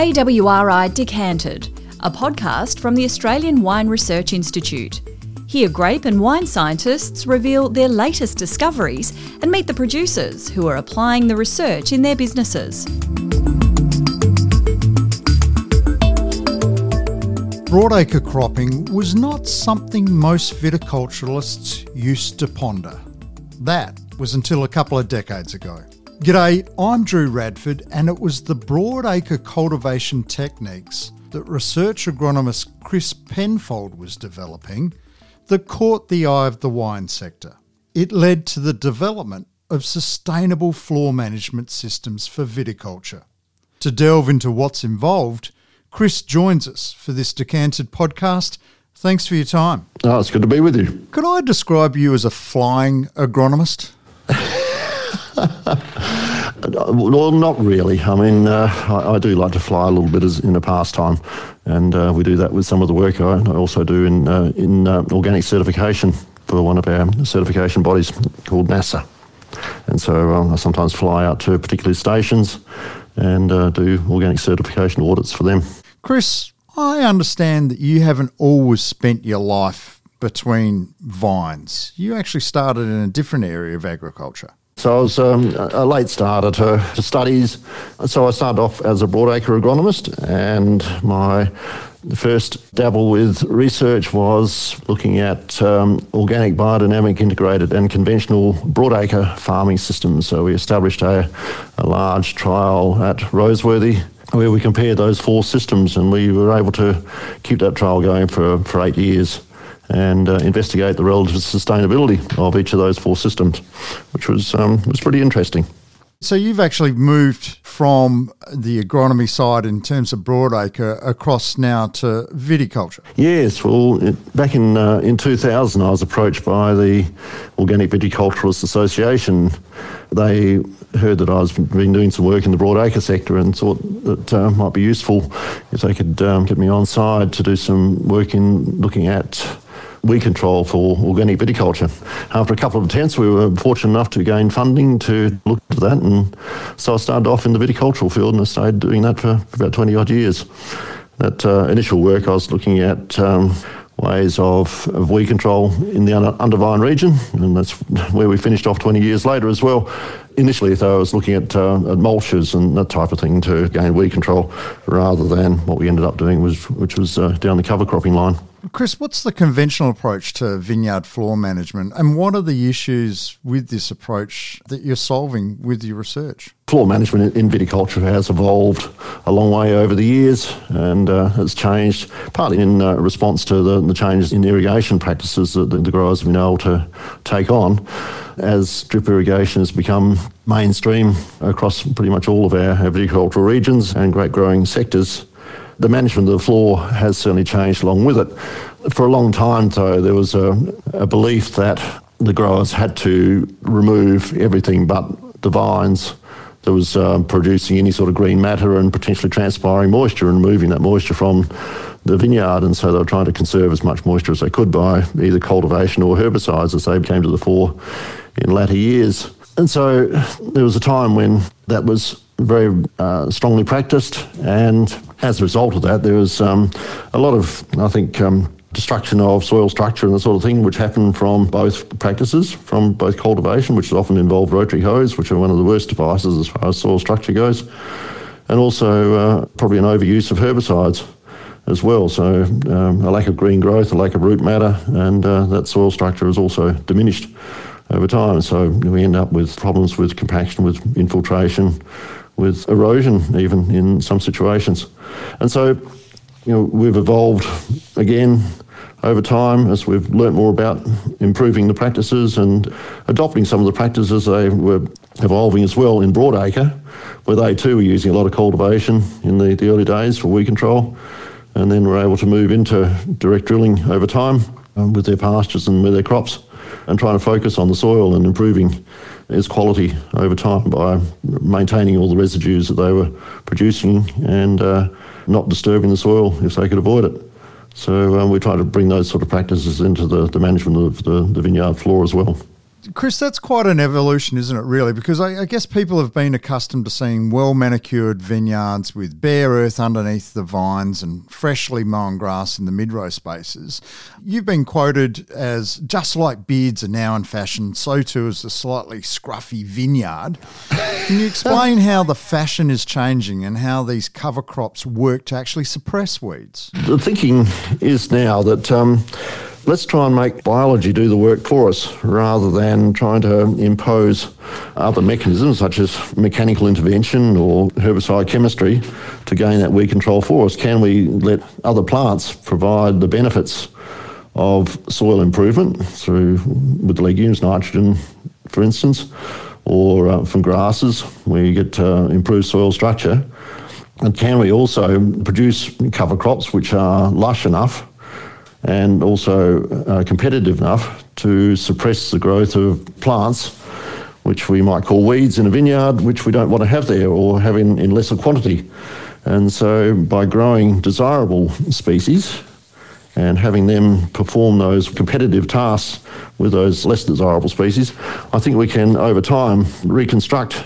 AWRI Decanted, a podcast from the Australian Wine Research Institute. Here, grape and wine scientists reveal their latest discoveries and meet the producers who are applying the research in their businesses. Broadacre cropping was not something most viticulturalists used to ponder. That was until a couple of decades ago. G'day, I'm Drew Radford, and it was the broadacre cultivation techniques that research agronomist Chris Penfold was developing that caught the eye of the wine sector. It led to the development of sustainable floor management systems for viticulture. To delve into what's involved, Chris joins us for this decanted podcast. Thanks for your time. Oh, it's good to be with you. Could I describe you as a flying agronomist? well, not really. I mean, uh, I, I, do like to fly a little bit as in a pastime, and uh, we do that with some of the work I, also do in uh, in uh, organic certification for one of our certification bodies called NASAA. And so um, I sometimes fly out to particular stations and uh, do organic certification audits for them. Chris, I understand that you haven't always spent your life between vines. You actually started in a different area of agriculture. So I was um, a late starter to, studies. So I started off as a broadacre agronomist, and my first dabble with research was looking at um, organic, biodynamic, integrated, and conventional broadacre farming systems. So we established a, a large trial at Roseworthy where we compared those four systems, and we were able to keep that trial going for, for eight years and uh, investigate the relative sustainability of each of those four systems, which was um, was pretty interesting. So you've actually moved from the agronomy side in terms of broadacre across now to viticulture. Yes, well, back in uh, in 2000, I was approached by the Organic Viticulturalists Association. They heard that I was been doing some work in the broadacre sector and thought that uh, might be useful if they could um, get me on side to do some work in looking at weed control for organic viticulture. After a couple of attempts, we were fortunate enough to gain funding to look at that, and so I started off in the viticultural field and I stayed doing that for about 20 odd years. That uh, initial work, I was looking at um, ways of, of weed control in the undervine region, and that's where we finished off 20 years later as well. Initially, though, I was looking at, uh, at mulches and that type of thing to gain weed control, rather than what we ended up doing was, which was uh, down the cover cropping line. Chris, what's the conventional approach to vineyard floor management, and what are the issues with this approach that you're solving with your research? Floor management in viticulture has evolved a long way over the years and uh, has changed, partly in uh, response to the, the, changes in irrigation practices that the, the growers have been able to take on as drip irrigation has become mainstream across pretty much all of our, our viticultural regions and grape growing sectors the management of the floor has certainly changed along with it. For a long time, though, there was a, a belief that the growers had to remove everything but the vines that was um, producing any sort of green matter and potentially transpiring moisture and removing that moisture from the vineyard. And so they were trying to conserve as much moisture as they could by either cultivation or herbicides as they came to the fore in latter years. And so there was a time when that was very uh, strongly practiced, and as a result of that, there was um, a lot of, I think, um, destruction of soil structure and the sort of thing which happened from both practices, from both cultivation, which often involved rotary hoes, which are one of the worst devices as far as soil structure goes, and also uh, probably an overuse of herbicides as well. So um, a lack of green growth, a lack of root matter, and uh, that soil structure is also diminished over time. So we end up with problems with compaction, with infiltration, with erosion, even in some situations. And so, you know, we've evolved again over time as we've learnt more about improving the practices and adopting some of the practices they were evolving as well in Broadacre, where they too were using a lot of cultivation in the, the early days for weed control. And then were able to move into direct drilling over time um, with their pastures and with their crops and trying to focus on the soil and improving its quality over time by maintaining all the residues that they were producing and uh, not disturbing the soil if they could avoid it. So um, we try to bring those sort of practices into the, the management of the, the vineyard floor as well. Chris, that's quite an evolution, isn't it, really? Because I, I, guess people have been accustomed to seeing well manicured vineyards with bare earth underneath the vines and freshly mown grass in the mid row spaces. You've been quoted as just like beards are now in fashion, so too is the slightly scruffy vineyard. Can you explain how the fashion is changing and how these cover crops work to actually suppress weeds? The thinking is now that. Um, let's try and make biology do the work for us rather than trying to impose other mechanisms such as mechanical intervention or herbicide chemistry to gain that weed control for us. Can we let other plants provide the benefits of soil improvement through with the legumes, nitrogen, for instance, or uh, from grasses, where you get uh, improved soil structure. And can we also produce cover crops which are lush enough and also uh, competitive enough to suppress the growth of plants, which we might call weeds in a vineyard, which we don't want to have there or have in, in lesser quantity. And so by growing desirable species and having them perform those competitive tasks with those less desirable species, I think we can over time reconstruct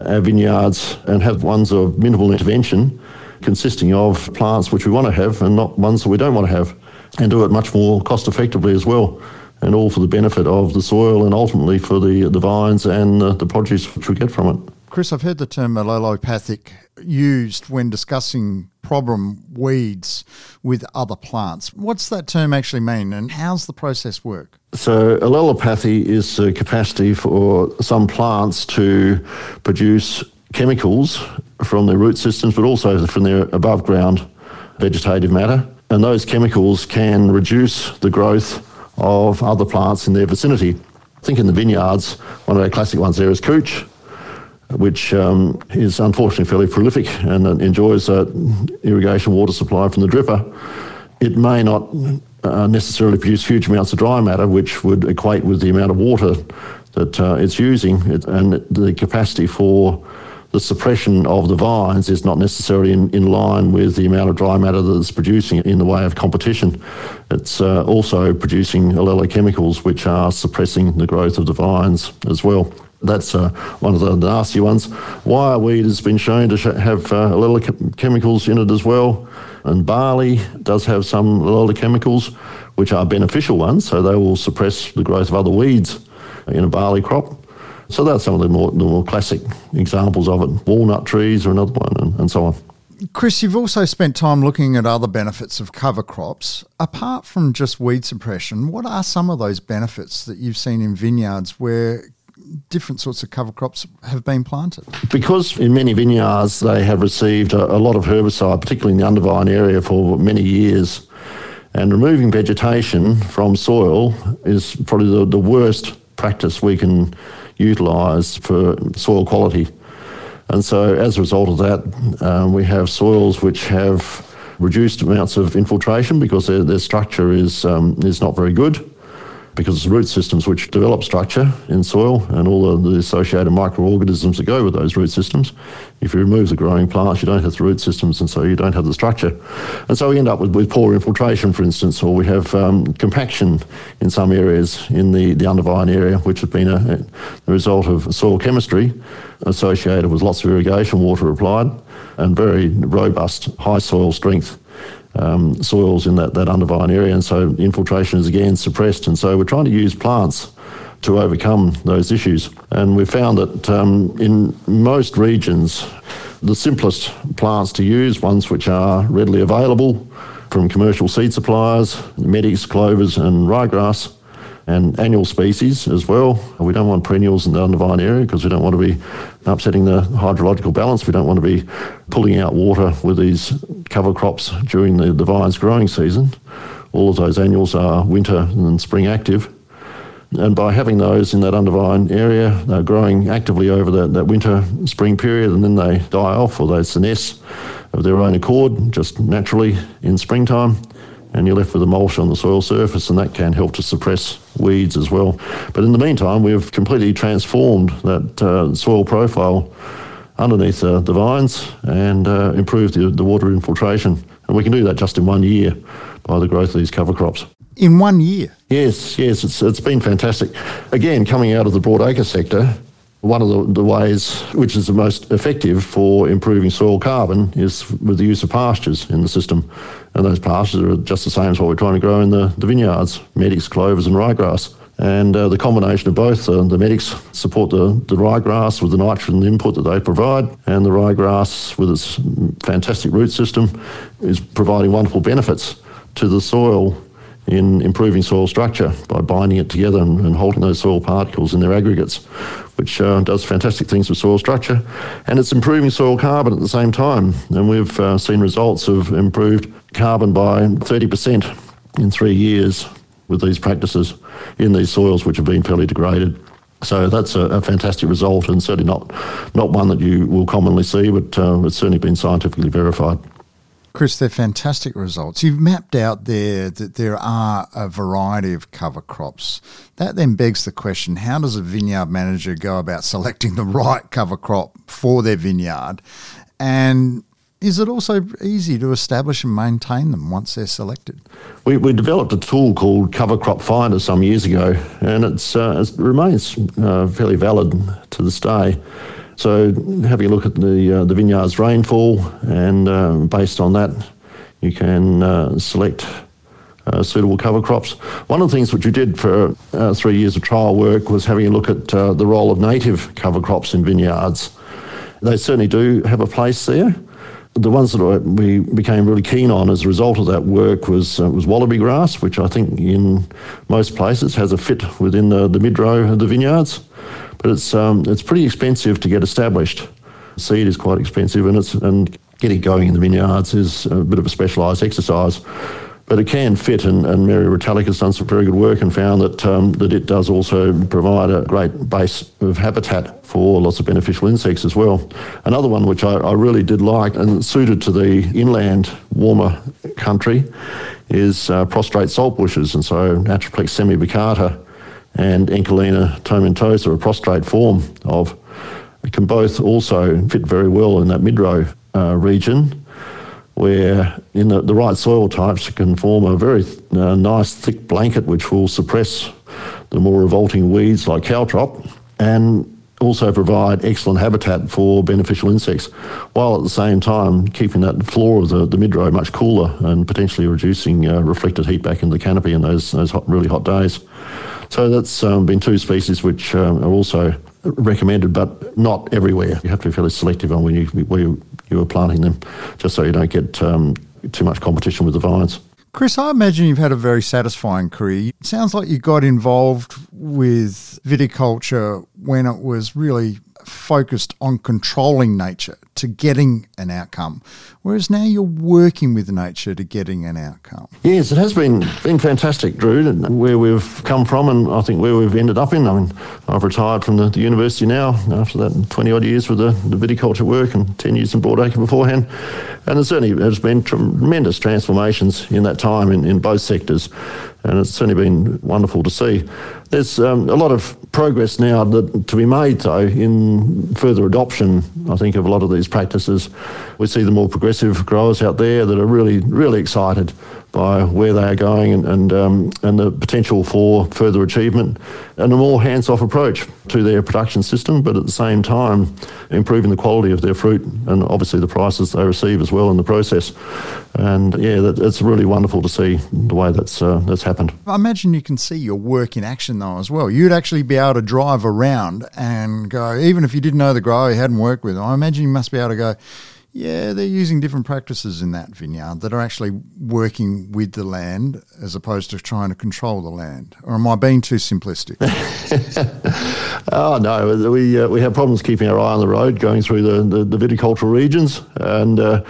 our vineyards and have ones of minimal intervention consisting of plants which we want to have and not ones that we don't want to have and do it much more cost effectively as well. And all for the benefit of the soil and ultimately for the, the vines and the, the produce which we get from it. Chris, I've heard the term allelopathic used when discussing problem weeds with other plants. What's that term actually mean and how's the process work? So, allelopathy is the capacity for some plants to produce chemicals from their root systems, but also from their above ground vegetative matter and those chemicals can reduce the growth of other plants in their vicinity. I think in the vineyards, one of our classic ones there is couch, which um, is unfortunately fairly prolific and enjoys uh, irrigation water supply from the dripper. It may not uh, necessarily produce huge amounts of dry matter, which would equate with the amount of water that uh, it's using and the capacity for the suppression of the vines is not necessarily in, in line with the amount of dry matter that it's producing in the way of competition. It's uh, also producing allelochemicals which are suppressing the growth of the vines as well. That's uh, one of the nasty ones. Wireweed has been shown to sh- have uh, allelochemicals in it as well. And barley does have some allelochemicals, which are beneficial ones, so they will suppress the growth of other weeds in a barley crop. So that's some of the more, the more classic examples of it. Walnut trees are another one, and, and so on. Chris, you've also spent time looking at other benefits of cover crops. Apart from just weed suppression, what are some of those benefits that you've seen in vineyards where different sorts of cover crops have been planted? Because in many vineyards they have received a, a lot of herbicide, particularly in the undervine area, for many years. And removing vegetation from soil is probably the, the worst practice we can utilised for soil quality. And so, as a result of that, um, we have soils which have reduced amounts of infiltration because their, their structure is, um, is not very good because it's root systems which develop structure in soil and all the, associated microorganisms that go with those root systems. If you remove the growing plants, you don't have the root systems, and so you don't have the structure. And so we end up with, with poor infiltration, for instance, or we have um, compaction in some areas in the, the undervine area, which has been a, a, result of soil chemistry associated with lots of irrigation water applied and very robust high soil strength um, soils in that, that undervine area, and so infiltration is again suppressed. And so we're trying to use plants to overcome those issues. And we've found that um, in most regions, the simplest plants to use, ones which are readily available from commercial seed suppliers, medics, clovers, and ryegrass, and annual species as well. We don't want perennials in the undervine area because we don't want to be upsetting the hydrological balance. We don't want to be pulling out water with these cover crops during the, the vine's growing season. All of those annuals are winter and spring active. And by having those in that undervine area, they're growing actively over that, that winter spring period and then they die off or they senesce of their own accord just naturally in springtime and you're left with a mulch on the soil surface, and that can help to suppress weeds as well. But in the meantime, we've completely transformed that uh, soil profile underneath uh, the vines and uh, improved the, the water infiltration. And we can do that just in one year by the growth of these cover crops. In one year? Yes, yes, it's, it's been fantastic. Again, coming out of the broadacre sector, one of the, the, ways which is the most effective for improving soil carbon is with the use of pastures in the system. And those pastures are just the same as what we're trying to grow in the, the vineyards, medics, clovers and ryegrass. And uh, the combination of both, uh, the medics support the, the ryegrass with the nitrogen input that they provide, and the ryegrass with its fantastic root system is providing wonderful benefits to the soil in improving soil structure by binding it together and, and holding those soil particles in their aggregates, which uh, does fantastic things for soil structure. And it's improving soil carbon at the same time. And we've uh, seen results of improved carbon by 30% in three years with these practices in these soils which have been fairly degraded. So that's a, a, fantastic result, and certainly not not one that you will commonly see, but uh, it's certainly been scientifically verified. Chris, they're fantastic results. You've mapped out there that there are a variety of cover crops. That then begs the question how does a vineyard manager go about selecting the right cover crop for their vineyard? And is it also easy to establish and maintain them once they're selected? We, we developed a tool called Cover Crop Finder some years ago, and it's, uh, it remains uh, fairly valid to this day. So having a look at the uh, the vineyard's rainfall, and uh, based on that, you can uh, select uh, suitable cover crops. One of the things which we did for uh, three years of trial work was having a look at uh, the role of native cover crops in vineyards. They certainly do have a place there. The ones that we became really keen on as a result of that work was was wallaby grass, which I think in most places has a fit within the, the mid row of the vineyards but it's um, it's pretty expensive to get established. Seed is quite expensive, and it's and getting going in the vineyards is a bit of a specialised exercise. But it can fit, and, and Mary Retallick has done some very good work and found that um, that it does also provide a great base of habitat for lots of beneficial insects as well. Another one which I, I really did like and suited to the inland warmer country is uh, prostrate salt bushes, and so Atriplex semibaccata and Enchylaena tomentosa, a prostrate form of, can both also fit very well in that mid-row uh, region where in the, the, right soil types can form a very uh, nice thick blanket which will suppress the more revolting weeds like caltrop and also provide excellent habitat for beneficial insects, while at the same time keeping that floor of the, the mid-row much cooler and potentially reducing uh, reflected heat back in the canopy in those, those hot, really hot days. So that's um, been two species which um, are also recommended, but not everywhere. You have to be fairly selective on when you where you, you are planting them, just so you don't get um, too much competition with the vines. Chris, I imagine you've had a very satisfying career. It sounds like you got involved with viticulture when it was really focused on controlling nature to getting an outcome, whereas now you're working with nature to getting an outcome. Yes, it has been been fantastic, Drew, where we've come from and I think where we've ended up in. I mean, I've retired from the, the university now after that 20 odd years with the, the viticulture work and 10 years in Broadacre beforehand. And there certainly has been tremendous transformations in that time in, in both sectors and it's certainly been wonderful to see. There's um, a lot of progress now that, to be made, though, in further adoption, I think, of a lot of these practices. We see the more progressive growers out there that are really, really excited by where they are going and and, um, and the potential for further achievement and a more hands-off approach to their production system, but at the same time improving the quality of their fruit and obviously the prices they receive as well in the process. And yeah, that, it's really wonderful to see the way that's uh, that's happened. I imagine you can see your work in action though as well. You'd actually be able to drive around and go, even if you didn't know the grower, you hadn't worked with. I imagine you must be able to go yeah, they're using different practices in that vineyard that are actually working with the land as opposed to trying to control the land. Or am I being too simplistic? oh no, we uh, we have problems keeping our eye on the road going through the the, the viticultural regions, and uh,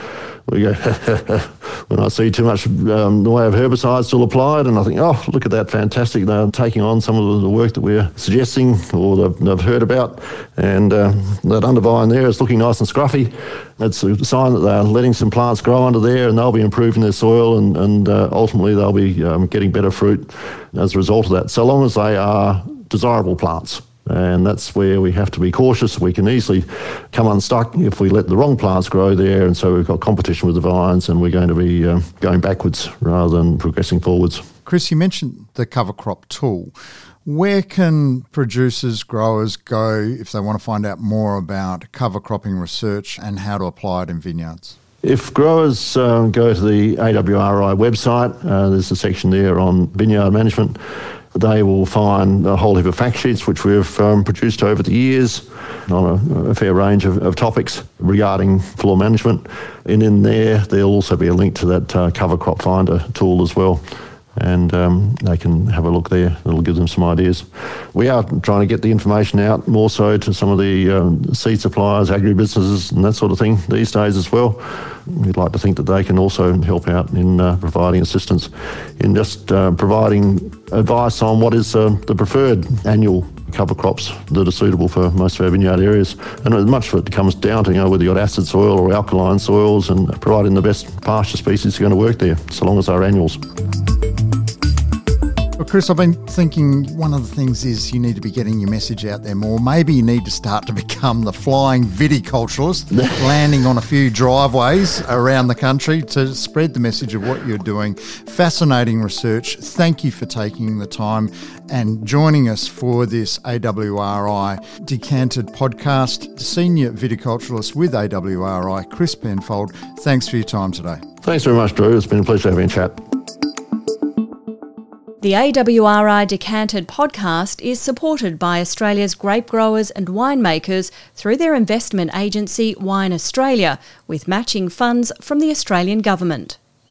we go when I see too much um, the way of herbicides still applied, and I think, oh, look at that, fantastic! They're taking on some of the work that we're suggesting or they've, they've heard about, and uh, that undervine there is looking nice and scruffy. It's a sign that they're letting some plants grow under there, and they'll be improving their soil, and, and uh, ultimately they'll be um, getting better fruit as a result of that. So long as they are desirable plants. And that's where we have to be cautious. We can easily come unstuck if we let the wrong plants grow there. And so we've got competition with the vines and we're going to be uh, going backwards rather than progressing forwards. Chris, you mentioned the cover crop tool. Where can producers, growers go if they want to find out more about cover cropping research and how to apply it in vineyards? If growers uh, go to the AWRI website, uh, there's a section there on vineyard management. They will find a whole heap of fact sheets which we've um, produced over the years on a, a fair range of, of, topics regarding floor management. And in there, there'll also be a link to that uh, cover crop finder tool as well and um, they can have a look there. It'll give them some ideas. We are trying to get the information out more so to some of the um, seed suppliers, agribusinesses, and that sort of thing these days as well. We'd like to think that they can also help out in uh, providing assistance in just uh, providing advice on what is uh, the preferred annual cover crops that are suitable for most of our vineyard areas. And as much of it comes down to you know whether you've got acid soil or alkaline soils and providing the best pasture species are going to work there, so long as they're annuals. Chris, I've been thinking one of the things is you need to be getting your message out there more. Maybe you need to start to become the flying viticulturalist, landing on a few driveways around the country to spread the message of what you're doing. Fascinating research. Thank you for taking the time and joining us for this AWRI Decanted podcast. Senior viticulturalist with AWRI, Chris Penfold. Thanks for your time today. Thanks very much, Drew. It's been a pleasure having a chat. The AWRI Decanted podcast is supported by Australia's grape growers and winemakers through their investment agency Wine Australia, with matching funds from the Australian Government.